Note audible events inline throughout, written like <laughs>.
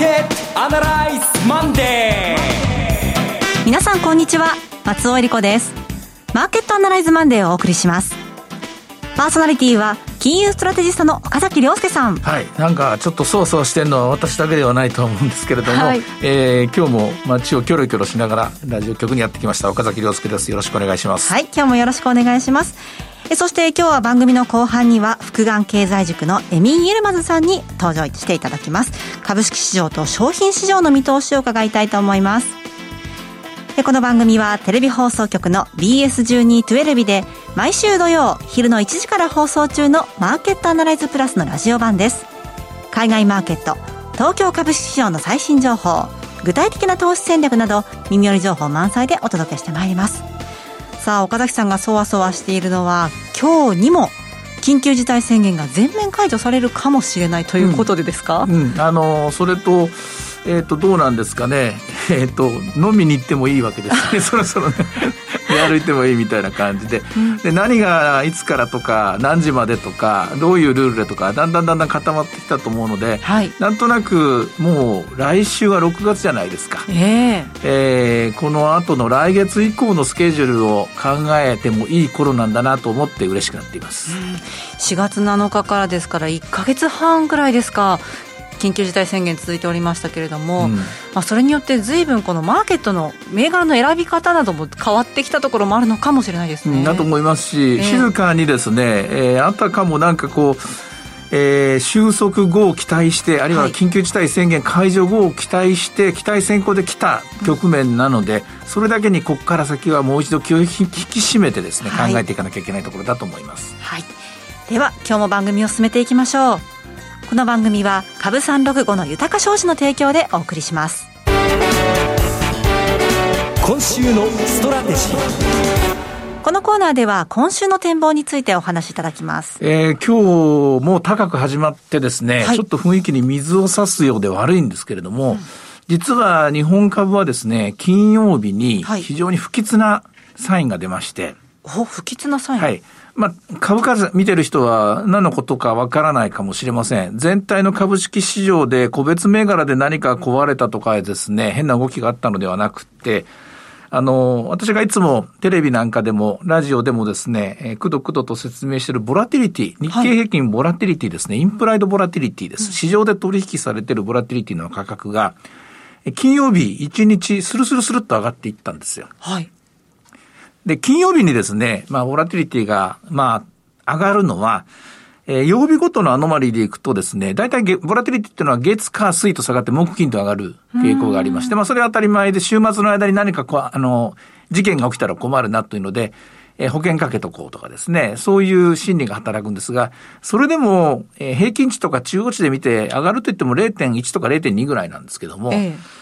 ケットアナライズマンデー。皆さんこんにちは。松尾英里子です。マーケットアナライズマンデーをお送りします。パーソナリティは金融ストラテジストの岡崎良介さん。はい。なんかちょっとそわそわしてるのは私だけではないと思うんですけれども、はい、えー、今日も街をキョロキョロしながらラジオ局にやってきました岡崎良介です。よろしくお願いします。はい。今日もよろしくお願いします。えそして今日は番組の後半には複眼経済塾のエミン・イルマズさんに登場していただきます株式市場と商品市場の見通しを伺いたいと思いますこの番組はテレビ放送局の BS1212 で毎週土曜昼の1時から放送中のマーケットアナライズプラスのラジオ版です。海外マーケット、東京株式市場の最新情報、具体的な投資戦略など耳寄り情報満載でお届けしてまいります。さあ、岡崎さんがそわそわしているのは今日にも緊急事態宣言が全面解除されるかもしれないということでですか、うん、うん、あのそれとえー、とどうなんですかね、えーと、飲みに行ってもいいわけですね。<laughs> そろそろね歩いてもいいみたいな感じで。で何がいつからとか何時までとかどういうルールでとかだんだんだんだん固まってきたと思うので、はい、なんとなくもう来週は6月じゃないですか、えー、えー、この後の来月以降のスケジュールを考えてもいい頃なんだなと思って嬉しくなっています、うん、4月7日からですから1か月半ぐらいですか緊急事態宣言続いておりましたけれども、うん、まあ、それによってずいぶんこのマーケットの銘柄の選び方なども変わってきたところもあるのかもしれないですね。だと思いますし、えー、静かにですね、えー、あたかもなんかこうえー、収束後を期待して、あるいは緊急事態宣言解除後を期待して、期待先行で来た局面なので、それだけにここから先はもう一度気を引き締めてですね、考えていかなきゃいけないところだと思います。はい。では、今日も番組を進めていきましょう。この番組は株365の豊か商事の提供でお送りします今週のストラテジーこのコーナーでは今週の展望についてお話しいただきます。えー、今日も高く始まってですね、はい、ちょっと雰囲気に水を差すようで悪いんですけれども、うん、実は日本株はですね、金曜日に非常に不吉なサインが出まして。はい、お、不吉なサインはい。まあ、株価見てる人は何のことかわからないかもしれません。全体の株式市場で個別銘柄で何か壊れたとかですね、変な動きがあったのではなくて、あの、私がいつもテレビなんかでも、ラジオでもですね、えー、くどくどと説明しているボラティリティ、日経平均ボラティリティですね、はい、インプライドボラティリティです。市場で取引されているボラティリティの価格が、金曜日1日スルスルスルっと上がっていったんですよ。はい。で、金曜日にですね、まあ、ボラティリティが、まあ、上がるのは、えー、曜日ごとのアノマリーでいくとですね、大体ボラティリティっていうのは月、火、水と下がって木、金と上がる傾向がありまして、まあそれは当たり前で週末の間に何かこう、あの、事件が起きたら困るなというので、えー、保険かけとこうとかですね、そういう心理が働くんですが、それでも、えー、平均値とか中央値で見て上がるといっても0.1とか0.2ぐらいなんですけども、ええ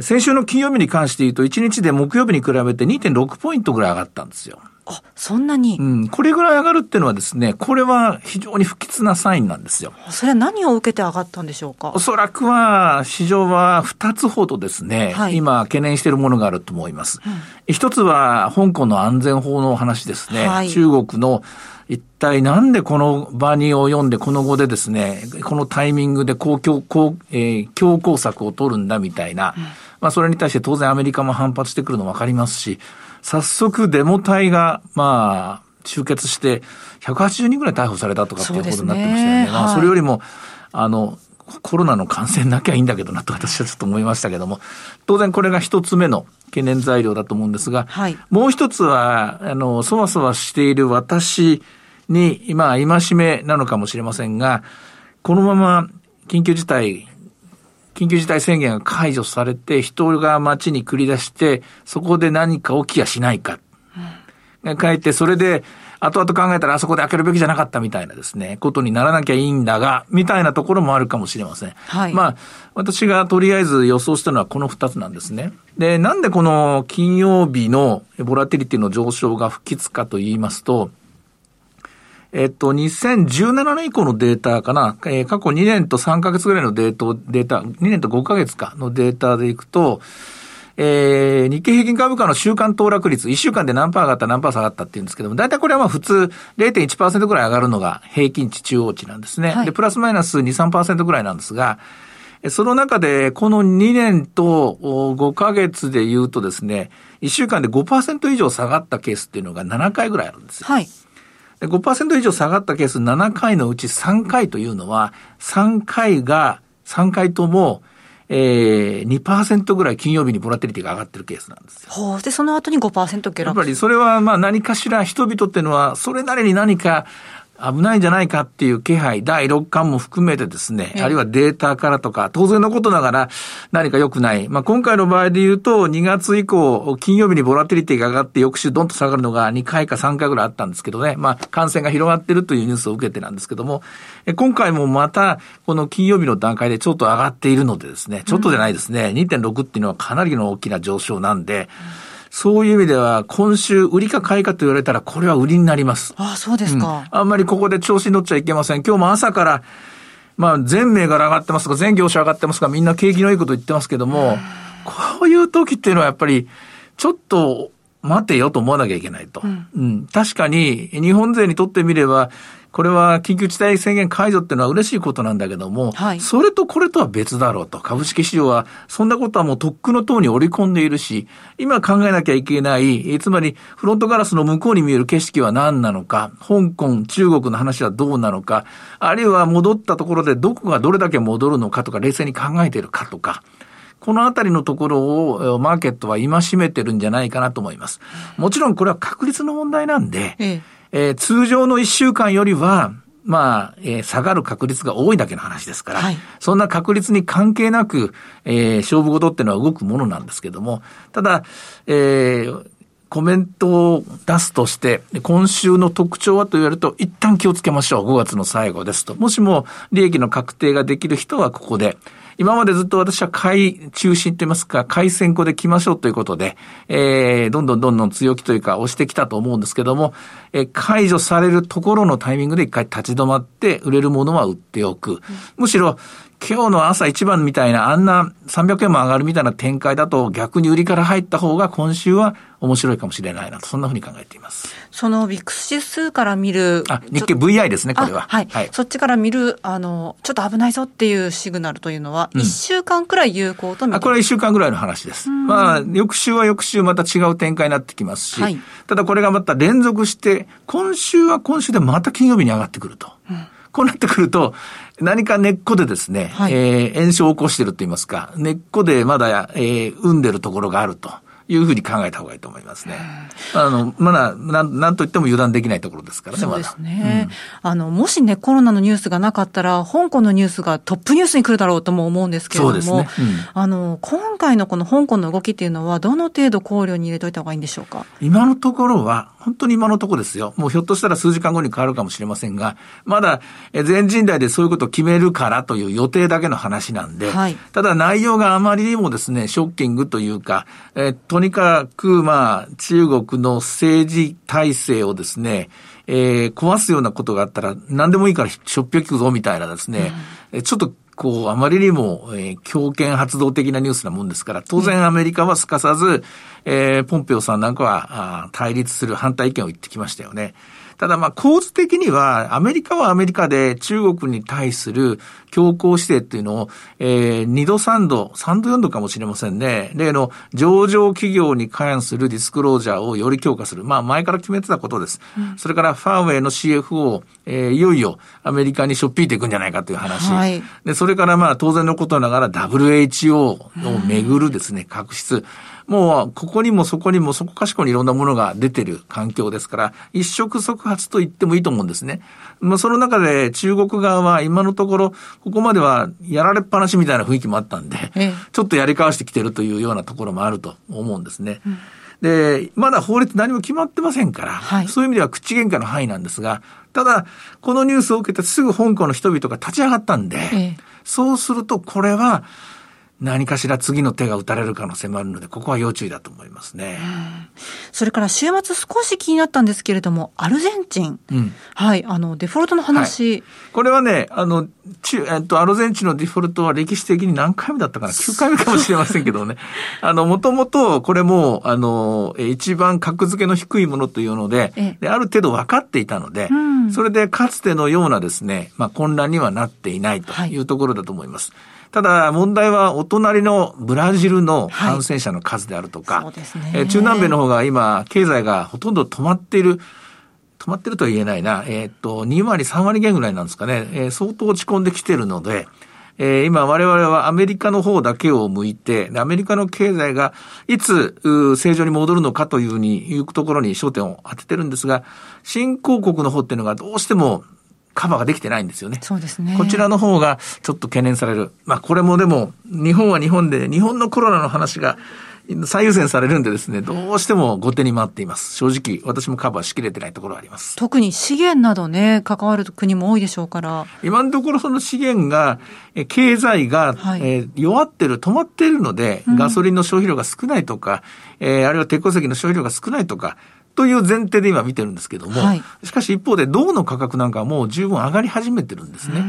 先週の金曜日に関して言うと、1日で木曜日に比べて2.6ポイントぐらい上がったんですよ。あ、そんなに？うん。これぐらい上がるっていうのはですね、これは非常に不吉なサインなんですよ。それは何を受けて上がったんでしょうか？おそらくは、市場は2つほどですね、はい、今懸念しているものがあると思います。うん、一つは、香港の安全法の話ですね。はい、中国の一体なんでこの場に及んで、この後でですね、このタイミングで公共、公、えー、強硬策を取るんだみたいな、うんまあそれに対して当然アメリカも反発してくるの分かりますし、早速デモ隊が、まあ、集結して、180人ぐらい逮捕されたとかっていうことになってましたよね。ねまあそれよりも、あの、コロナの感染なきゃいいんだけどなと私はちょっと思いましたけども、当然これが一つ目の懸念材料だと思うんですが、はい、もう一つは、あの、そわそわしている私に、まあ、戒めなのかもしれませんが、このまま緊急事態緊急事態宣言が解除されて、人が街に繰り出して、そこで何か起きやしないか。うん、かえって、それで、後々考えたらあそこで開けるべきじゃなかったみたいなですね、ことにならなきゃいいんだが、みたいなところもあるかもしれません。はい。まあ、私がとりあえず予想したのはこの二つなんですね。で、なんでこの金曜日のボラティリティの上昇が不吉かと言いますと、えっと、2017年以降のデータかな、えー、過去2年と3ヶ月ぐらいのデータ、データ、2年と5ヶ月かのデータでいくと、えー、日経平均株価の週間騰落率、1週間で何パー上がった何パー下がったって言うんですけども、大体これはまあ普通0.1%ぐらい上がるのが平均値中央値なんですね。はい、で、プラスマイナス2、3%ぐらいなんですが、その中で、この2年と5ヶ月で言うとですね、1週間で5%以上下がったケースっていうのが7回ぐらいあるんですよ。はい。5%以上下がったケース7回のうち3回というのは、3回が、3回とも、えー、2%ぐらい金曜日にボラテリティが上がってるケースなんですよ。ほう。で、その後に5%下落。やっぱりそれはまあ何かしら人々っていうのは、それなりに何か危ないんじゃないかっていう気配、第6巻も含めてですね、あるいはデータからとか、当然のことながら何か良くない。まあ、今回の場合で言うと、2月以降、金曜日にボラテリティが上がって翌週ドンと下がるのが2回か3回ぐらいあったんですけどね、まあ、感染が広がってるというニュースを受けてなんですけども、今回もまた、この金曜日の段階でちょっと上がっているのでですね、ちょっとじゃないですね、2.6っていうのはかなりの大きな上昇なんで、うんそういう意味では、今週、売りか買いかと言われたら、これは売りになります。ああ、そうですか、うん、あんまりここで調子に乗っちゃいけません。今日も朝から、まあ、全銘柄上がってますが、全業種上がってますが、みんな景気のいいこと言ってますけども、こういう時っていうのはやっぱり、ちょっと、待てよと思わなきゃいけないと。うん、うん、確かに、日本勢にとってみれば、これは緊急事態宣言解除っていうのは嬉しいことなんだけども、はい、それとこれとは別だろうと。株式市場は、そんなことはもうとっくの塔に織り込んでいるし、今考えなきゃいけない、つまりフロントガラスの向こうに見える景色は何なのか、香港、中国の話はどうなのか、あるいは戻ったところでどこがどれだけ戻るのかとか、冷静に考えているかとか、このあたりのところをマーケットは今しめてるんじゃないかなと思います。もちろんこれは確率の問題なんで、えええー、通常の1週間よりは、まあ、えー、下がる確率が多いだけの話ですから、はい、そんな確率に関係なく、えー、勝負事っていうのは動くものなんですけども、ただ、えー、コメントを出すとして、今週の特徴はと言われると、一旦気をつけましょう。5月の最後ですと。もしも利益の確定ができる人はここで、今までずっと私は買い中心と言いますか、買い先行で来ましょうということで、えー、どんどんどんどん強気というか押してきたと思うんですけども、えー、解除されるところのタイミングで一回立ち止まって売れるものは売っておく。むしろ今日の朝一番みたいな、あんな300円も上がるみたいな展開だと逆に売りから入った方が今週は面白いかもしれないなと、そんなふうに考えています。そのビックス指数から見る。あ、日経 VI ですね、これは。はい。はい、そっちから見る、あの、ちょっと危ないぞっていうシグナルというのは、1週間くらい有効と見て、うん、あ、これは1週間くらいの話です。まあ、翌週は翌週また違う展開になってきますし、はい、ただこれがまた連続して、今週は今週でまた金曜日に上がってくると。うんこうなってくると、何か根っこでですね、はい、えー、炎症を起こしてると言いますか、根っこでまだ、えー、産んでるところがあると。いうふうに考えた方がいいと思いますね。あの、まだ、なん、なんといっても油断できないところですからね、そうですね。うん、あの、もしね、コロナのニュースがなかったら、香港のニュースがトップニュースに来るだろうとも思うんですけれども、そうですね。うん、あの、今回のこの香港の動きっていうのは、どの程度考慮に入れといた方がいいんでしょうか？今のところは、本当に今のところですよ。もうひょっとしたら数時間後に変わるかもしれませんが、まだ全人代でそういうことを決めるからという予定だけの話なんで、はい、ただ内容があまりにもですね、ショッキングというか、えとにかくまあ、中国の政治体制をですね、えー、壊すようなことがあったら、何でもいいからしょっぴょくぞ、みたいなですね、うん、ちょっとこう、あまりにも、えー、強権発動的なニュースなもんですから、当然アメリカはすかさず、えー、ポンペオさんなんかは、あ対立する反対意見を言ってきましたよね。ただまあ構図的には、アメリカはアメリカで中国に対する強硬姿勢っていうのを、えー、2度3度、3度4度かもしれませんね。例の上場企業に関するディスクロージャーをより強化する。まあ前から決めてたことです。うん、それからファーウェイの CFO、えー、いよいよアメリカにしょっぴいていくんじゃないかという話。はい、で、それからまあ当然のことながら WHO をめぐるですね、確執。もう、ここにもそこにもそこかしこにいろんなものが出てる環境ですから、一触即発と言ってもいいと思うんですね。まあ、その中で中国側は今のところ、ここまではやられっぱなしみたいな雰囲気もあったんで、ちょっとやり交わしてきてるというようなところもあると思うんですね。うんで、まだ法律何も決まってませんから、はい、そういう意味では口喧嘩の範囲なんですが、ただ、このニュースを受けてすぐ香港の人々が立ち上がったんで、ええ、そうするとこれは、何かしら次の手が打たれる可能性もあるので、ここは要注意だと思いますね。それから週末少し気になったんですけれども、アルゼンチン。うん、はい、あの、デフォルトの話。はい、これはね、あの、中、えっと、アルゼンチンのデフォルトは歴史的に何回目だったかな <laughs> ?9 回目かもしれませんけどね。あの、もともとこれも、あの、一番格付けの低いものというので、である程度分かっていたので、うん、それでかつてのようなですね、まあ混乱にはなっていないというところだと思います。はいただ問題はお隣のブラジルの感染者の数であるとか、はいえ中南米の方が今経済がほとんど止まっている止まってるとは言えないな。えー、っと、2割、3割減ぐらいなんですかね。えー、相当落ち込んできてるので、えー、今我々はアメリカの方だけを向いて、アメリカの経済がいつ正常に戻るのかというふうにいうところに焦点を当ててるんですが、新興国の方っていうのがどうしてもカバーができてないんですよね。そうですね。こちらの方がちょっと懸念される。まあこれもでも、日本は日本で、日本のコロナの話が最優先されるんでですね、どうしても後手に回っています。正直、私もカバーしきれてないところはあります。特に資源などね、関わる国も多いでしょうから。今のところその資源が、え経済が、はい、えー、弱ってる、止まっているので、ガソリンの消費量が少ないとか、うん、えー、あるいは鉄鉱石の消費量が少ないとか、という前提で今見てるんですけども、はい、しかし一方で銅の価格なんかはもう十分上がり始めてるんですね。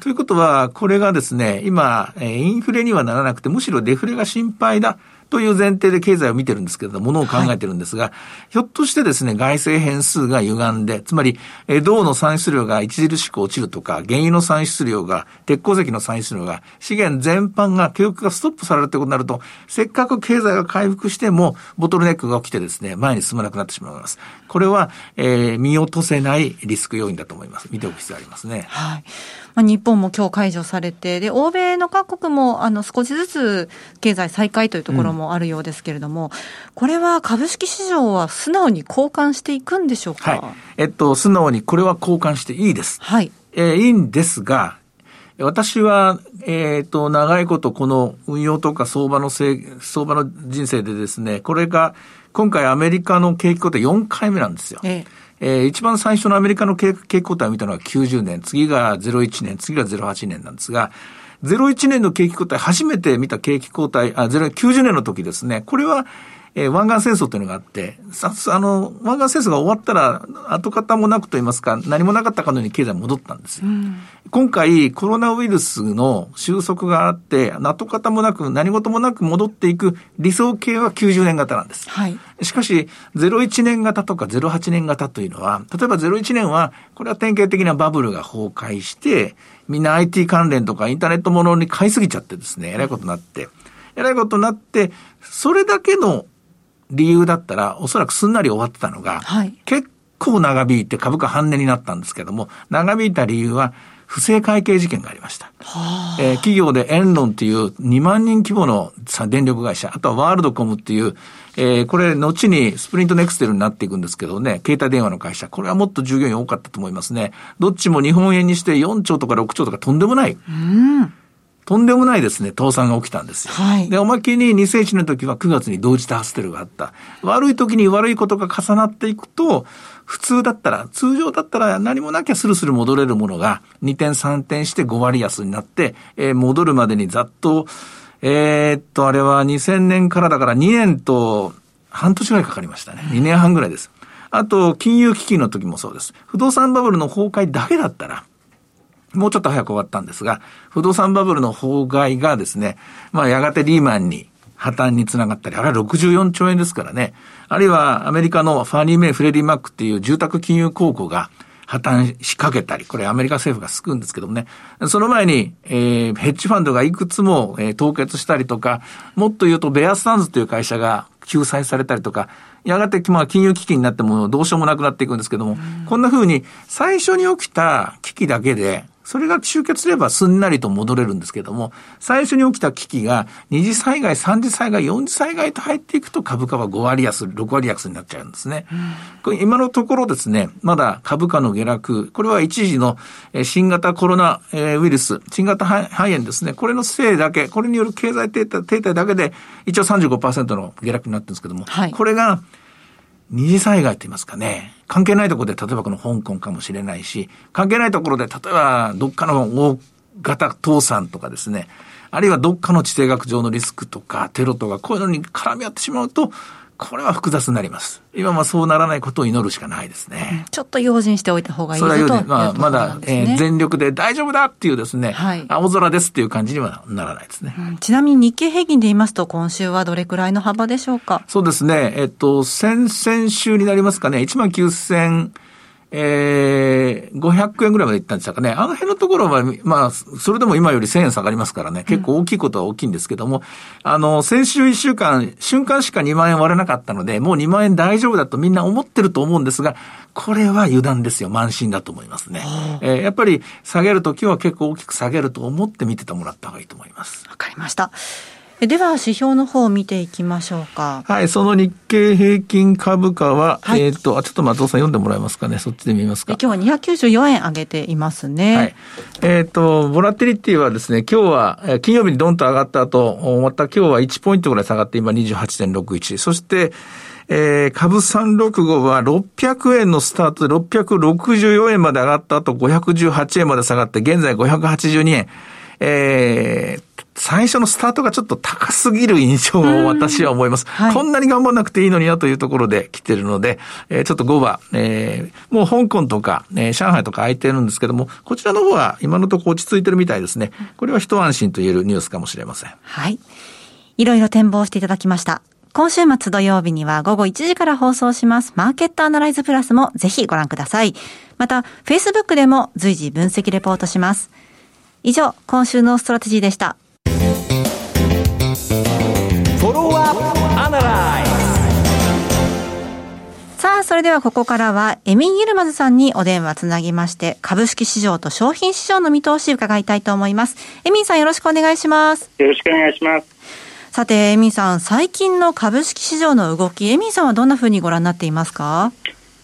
ということは、これがですね、今、インフレにはならなくて、むしろデフレが心配だ。という前提で経済を見てるんですけれども、ものを考えてるんですが、はい、ひょっとしてですね、外生変数が歪んで、つまり、え銅の産出量が著しく落ちるとか、原油の産出量が、鉄鉱石の産出量が、資源全般が、供給がストップされるということになると、せっかく経済が回復しても、ボトルネックが起きてですね、前に進まなくなってしまいます。これは、えー、見落とせないリスク要因だと思います。見ておく必要ありますね。はい。まあ、日本も今日解除されて、で、欧米の各国も、あの、少しずつ経済再開というところもあるようですけれども、うん、これは株式市場は素直に交換していくんでしょうか？はい。えっと、素直にこれは交換していいです。はい。えー、いいんですが、私は、えっ、ー、と、長いことこの運用とか相場のせい、相場の人生でですね、これが、今回アメリカの景気後って4回目なんですよ。えええー、一番最初のアメリカの景気後退を見たのは90年、次が01年、次が08年なんですが、01年の景気後退、初めて見た景気後退、あ、90年の時ですね、これは、えー、湾岸戦争というのがあって、さ、あの、湾岸戦争が終わったら、跡形もなくと言いますか、何もなかったかのように経済戻ったんですよ。うん、今回、コロナウイルスの収束があって、跡形もなく、何事もなく戻っていく理想形は90年型なんです。はい。しかし、01年型とか08年型というのは、例えば01年は、これは典型的なバブルが崩壊して、みんな IT 関連とかインターネットものに買いすぎちゃってですね、えらいことになって、えらいことになって、それだけの理由だったら、おそらくすんなり終わってたのが、はい、結構長引いて株価半値になったんですけども、長引いた理由は、不正会計事件がありました。えー、企業でエンロンっていう2万人規模の電力会社、あとはワールドコムっていう、えー、これ、後にスプリントネクステルになっていくんですけどね、携帯電話の会社、これはもっと従業員多かったと思いますね。どっちも日本円にして4兆とか6兆とかとんでもない。うんとんでもないですね、倒産が起きたんですよ。はい、で、おまけに2001年の時は9月に同時多発テロがあった。悪い時に悪いことが重なっていくと、普通だったら、通常だったら何もなきゃスルスル戻れるものが2点3点して5割安になって、えー、戻るまでにざっと、えー、っと、あれは2000年からだから2年と半年ぐらいかかりましたね。2年半ぐらいです。あと、金融危機の時もそうです。不動産バブルの崩壊だけだったら、もうちょっと早く終わったんですが、不動産バブルの崩壊がですね、まあやがてリーマンに破綻につながったり、あれは64兆円ですからね。あるいはアメリカのファニー・メイ・フレディ・マックっていう住宅金融公庫が破綻しかけたり、これアメリカ政府が救うんですけどもね。その前に、えー、ヘッジファンドがいくつも、えー、凍結したりとか、もっと言うとベアスターンズという会社が救済されたりとか、やがて、まあ、金融危機になってもどうしようもなくなっていくんですけども、こんな風に最初に起きた危機だけで、それが集結すればすんなりと戻れるんですけども、最初に起きた危機が二次災害、三次災害、四次災害と入っていくと株価は5割安、6割安になっちゃうんですね。これ今のところですね、まだ株価の下落、これは一時の新型コロナウイルス、新型肺炎ですね、これのせいだけ、これによる経済停滞停滞だけで一応35%の下落になってるんですけども、はい、これが二次災害って言いますかね、関係ないところで、例えばこの香港かもしれないし、関係ないところで、例えばどっかの大型倒産とかですね、あるいはどっかの地政学上のリスクとか、テロとか、こういうのに絡み合ってしまうと、これは複雑になります。今はそうならないことを祈るしかないですね。ちょっと用心しておいた方がいいとそれは用心、まあ、まだ、えー、全力で大丈夫だっていうですね、はい、青空ですっていう感じにはならないですね。うん、ちなみに日経平均で言いますと、今週はどれくらいの幅でしょうか？そうですね。えっと、先々週になりますかね、1万9000、えー、500円ぐらいまでいったんでしたかね。あの辺のところは、まあ、それでも今より1000円下がりますからね。結構大きいことは大きいんですけども、うん、あの、先週1週間、瞬間しか2万円割れなかったので、もう2万円大丈夫だとみんな思ってると思うんですが、これは油断ですよ。慢心だと思いますね。えー、やっぱり下げるときは結構大きく下げると思って見ててもらった方がいいと思います。わかりました。では、指標の方を見ていきましょうか。はい、その日経平均株価は、はい、えっ、ー、と、あ、ちょっと松尾さん読んでもらえますかね？そっちで見ますか。今日は294円上げていますね。はい。えっ、ー、と、ボラティリティはですね、今日は、金曜日にドンと上がった後、また今日は1ポイントぐらい下がって、今28.61。そして、えー、株365は600円のスタートで664円まで上がった後518円まで下がって、現在582円。えー、最初のスタートがちょっと高すぎる印象を私は思います。はい、こんなに頑張らなくていいのになというところで来てるので、えー、ちょっと5番、えー、もう香港とか、えー、上海とか空いてるんですけども、こちらの方は今のところ落ち着いてるみたいですね。これは一安心と言えるニュースかもしれません。はい。いろいろ展望していただきました。今週末土曜日には午後1時から放送しますマーケットアナライズプラスもぜひご覧ください。また、Facebook でも随時分析レポートします。以上、今週のストラテジーでした。それではここからは、エミン・ユルマズさんにお電話つなぎまして、株式市場と商品市場の見通し伺いたいと思います。エミンさんよろしくお願いします。よろしくお願いします。さて、エミンさん、最近の株式市場の動き、エミンさんはどんなふうにご覧になっていますか？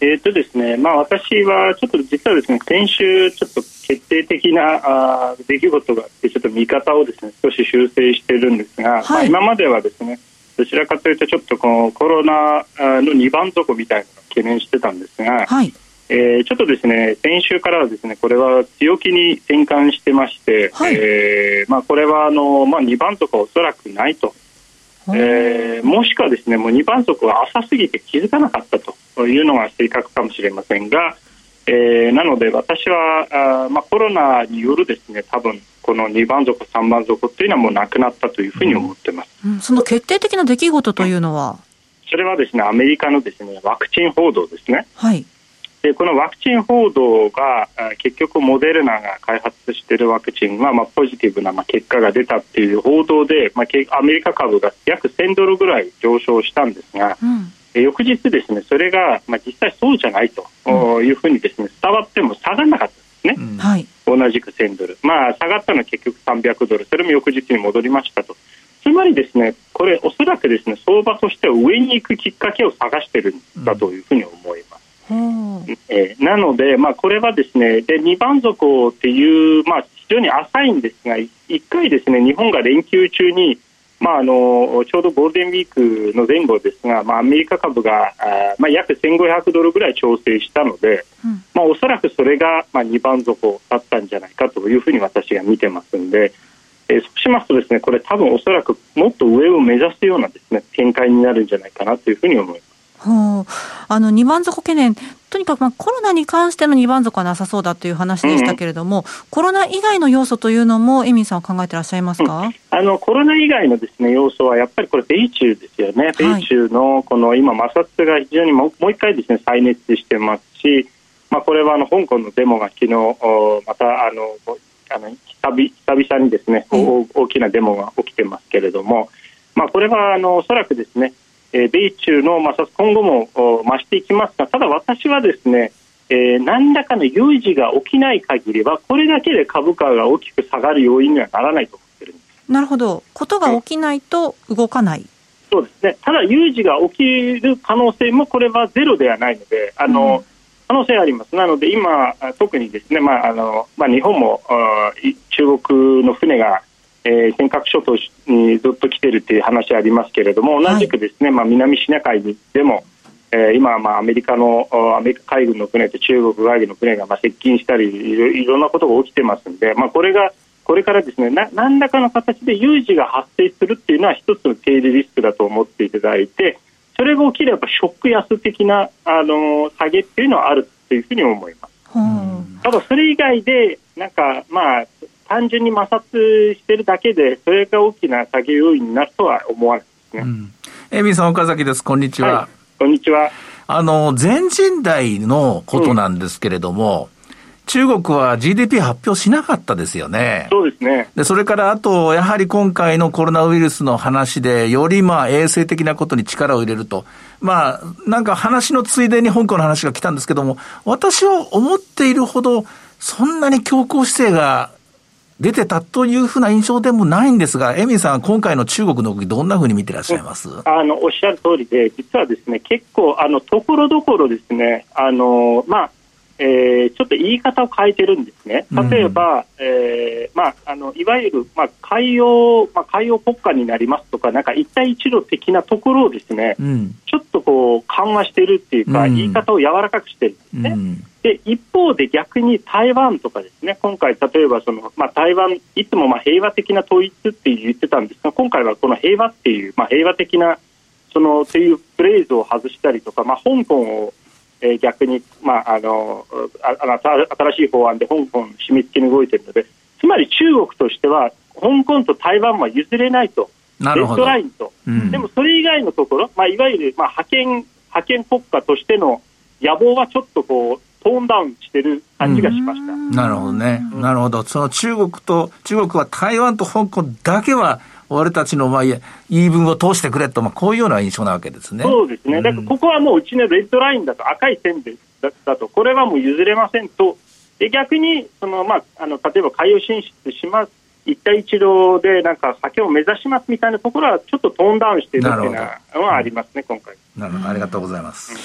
えっ、とですね、まあ私はちょっと実はですね、先週ちょっと決定的なあ出来事があって、ちょっと見方をですね、少し修正しているんですが、はい、まあ、今まではですね、どちらかというとちょっとこのコロナの2番底みたいなのを懸念してたんですが、はい、えー、ちょっとですね先週からはですねこれは強気に転換してまして、はい、えー、まあ、これはあの、まあ、2番底はおそらくないと、えー、もしくはですねもう2番底が浅すぎて気づかなかったというのが正確かもしれませんが、えー、なので私はあ、まあ、コロナによるですね多分この2番底3番底っていうのはもうなくなったというふうに思ってます、うん、その決定的な出来事というのは、それはですねアメリカのですねワクチン報道ですね。はい。でこのワクチン報道が結局モデルナが開発しているワクチンは、まあ、ポジティブな、まあ、結果が出たっていう報道で、まあ、アメリカ株が約1000ドルぐらい上昇したんですが、うん翌日ですねそれが、まあ、実際そうじゃないというふうにですね伝わっても下がらなかったんですね、はい、同じく1000ドル、まあ、下がったのは結局300ドル。それも翌日に戻りましたと。つまりですねこれおそらくですね相場としては上に行くきっかけを探してるんだというふうに思います。うん、えー、なので、まあ、これはですねで2番底っていう、まあ、非常に浅いんですが1回ですね日本が連休中にまあ、あのちょうどゴールデンウィークの前後ですが、まあ、アメリカ株があ、まあ、約1500ドルぐらい調整したので、うん、まあ、おそらくそれが、まあ、2番底だったんじゃないかというふうに私が見てますんで、えー、そうしますとですねこれ多分おそらくもっと上を目指すようなですね展開になるんじゃないかなというふうに思います。はあ、あの2番底懸念、とにかくまあコロナに関しての2番底はなさそうだという話でしたけれども、うん、コロナ以外の要素というのも、エミンさんは考えてらっしゃいますか、うん、あのコロナ以外のです、ね、要素は、やっぱりこれ、米中ですよね、米中のこの今、摩擦が非常にももう一回です、ね、再熱してますし、まあ、これはあの香港のデモが昨日またあのあの久々にですね、うん、大きなデモが起きてますけれども、まあ、これはあのおそらくですねえ米中の摩擦今後も増していきますがただ私はですね、えー、何らかの有事が起きない限りはこれだけで株価が大きく下がる要因にはならないと思ってるんです。なるほど。ことが起きないと動かない、そうですね。ただ有事が起きる可能性もこれはゼロではないのであの、うん。可能性あります。なので今特にですね、まああのまあ日本も中国の船がえー、尖閣諸島にずっと来てるっていう話ありますけれども同じくですね、はい、まあ、南シナ海でも、えー、今、まあ、アメリカのアメリカ海軍の船と中国海軍の船がまあ接近したりいろいろんなことが起きてますんで、まあ、これがこれからですねな何らかの形で有事が発生するっていうのは一つの経理リスクだと思っていただいてそれが起きればショック安的なあの下げっていうのはあるというふうに思います。ただそれ以外でなんかまあ単純に摩擦してるだけで、それが大きな下げ要因になるとは思わないですね。うん、エミさん、岡崎です。こんにちは。はい、こんにちは。あの、全人代のことなんですけれども、中国は GDP 発表しなかったですよね。そうですね。で、それからあと、やはり今回のコロナウイルスの話で、よりまあ衛生的なことに力を入れると。まあ、なんか話のついでに香港の話が来たんですけども、私は思っているほど、そんなに強硬姿勢が出てたというふうな印象でもないんですが、エミさん、今回の中国の動き、どんなふうに見てらっしゃいます？あのおっしゃる通りで、実はですね結構、あのところどころですね、あのまあえー、ちょっと言い方を変えてるんですね。例えば、うん、えー、まあ、あのいわゆる、まあ、海洋、まあ、海洋国家になりますとか、なんか一帯一路的なところをですね、うん、ちょっとこう緩和してるっていうか、うん、言い方を柔らかくしてるんですね。で一方で逆に台湾とかですね今回、例えばその、まあ、台湾いつもまあ平和的な統一って言ってたんですが今回はこの平和っていう、まあ、平和的なそのというフレーズを外したりとか、まあ、香港を、えー、逆に、まあ、あのあ新しい法案で香港締め付けに動いているのでつまり中国としては香港と台湾は譲れないとレッドラインと、うん、でもそれ以外のところ、まあ、いわゆる、まあ、覇権覇権国家としての野望はちょっとこうトーンダウンしてる感じがしました。なるほどね。なるほど。その中国と、中国は台湾と香港だけは、俺たちのまあ言い分を通してくれと、まあ、こういうような印象なわけですね。そうですね。だからここはもううちのレッドラインだと、赤い線でだだと、これはもう譲れませんと、で逆にその、まあ、あの例えば海洋進出します、一帯一路でなんか酒を目指しますみたいなところは、ちょっとトーンダウンしているっていうのはありますね、今回。なるほど、ありがとうございます。うん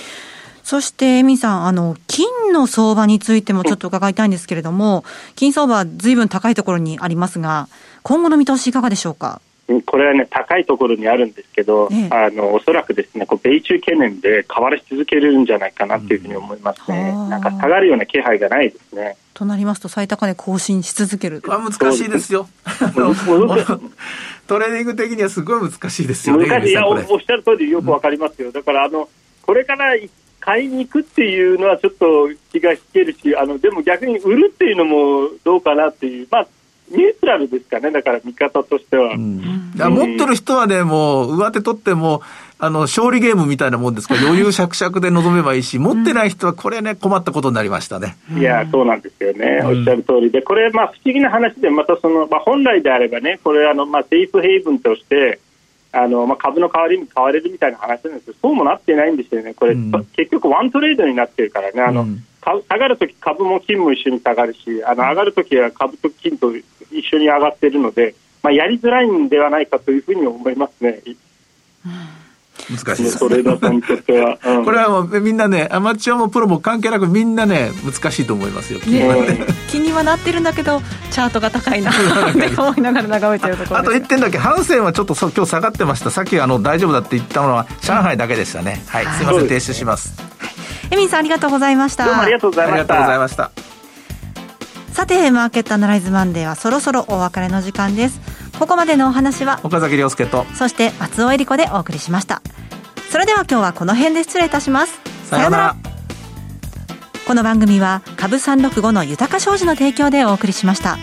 そして、エミさん、あの、金の相場についてもちょっと伺いたいんですけれども、金相場、ずいぶん高いところにありますが、今後の見通しいかがでしょうか？これはね、高いところにあるんですけど、ええ、あのおそらくですね、こう米中懸念で変わり続けるんじゃないかなというふうに思いますね、うん、なんか下がるような気配がないですね。となりますと、最高値更新し続ける。難しいですよ。<laughs> トレーニング的にはすごい難しいですよ。ね。難しい、いやおっしゃる通りよくわかりますよ。だからあのこれから買いに行くっていうのはちょっと気が引けるしあのでも逆に売るっていうのもどうかなっていう、まあ、ニュートラルですかね、だから見方としては。うん、持ってる人はね、もう上手取っても、あの、勝利ゲームみたいなもんですか。ら、<laughs> 余裕しゃくしゃくで臨めばいいし、持ってない人はこれね、困ったことになりましたね。いや、そうなんですよね。おっしゃる通りで、これ、まあ、不思議な話で、またその、まあ、本来であればね、これ、あの、まあ、セーフヘイブンとして、あのまあ、株の代わりに買われるみたいな話なんですけどそうもなってないんですよね、これ、うん、結局ワントレードになってるからね、あの、うん、下がるとき株も金も一緒に下がるし、あの上がるときは株と金と一緒に上がっているので、まあ、やりづらいんではないかというふうに思いますね。難しいです。トレーダーさんにとっては、<laughs> うん、これはもうみんなねアマチュアもプロも関係なくみんなね難しいと思いますよ、ね、気にはなってるんだけどチャートが高いなって思いながら眺めてるところあと1点だけハンセンはちょっと今日下がってました。さっきあの大丈夫だって言ったのは上海だけでしたね、はい、はい、すいません停止します。エミンさんありがとうございました。どうもありがとうございました。さてマーケットアナライズマンデーはそろそろお別れの時間ですここまでのお話は岡崎亮介とそして松尾恵理子でお送りしました。それでは今日はこの辺で失礼いたします。さようなら。この番組は株三六五の豊か商事の提供でお送りしました。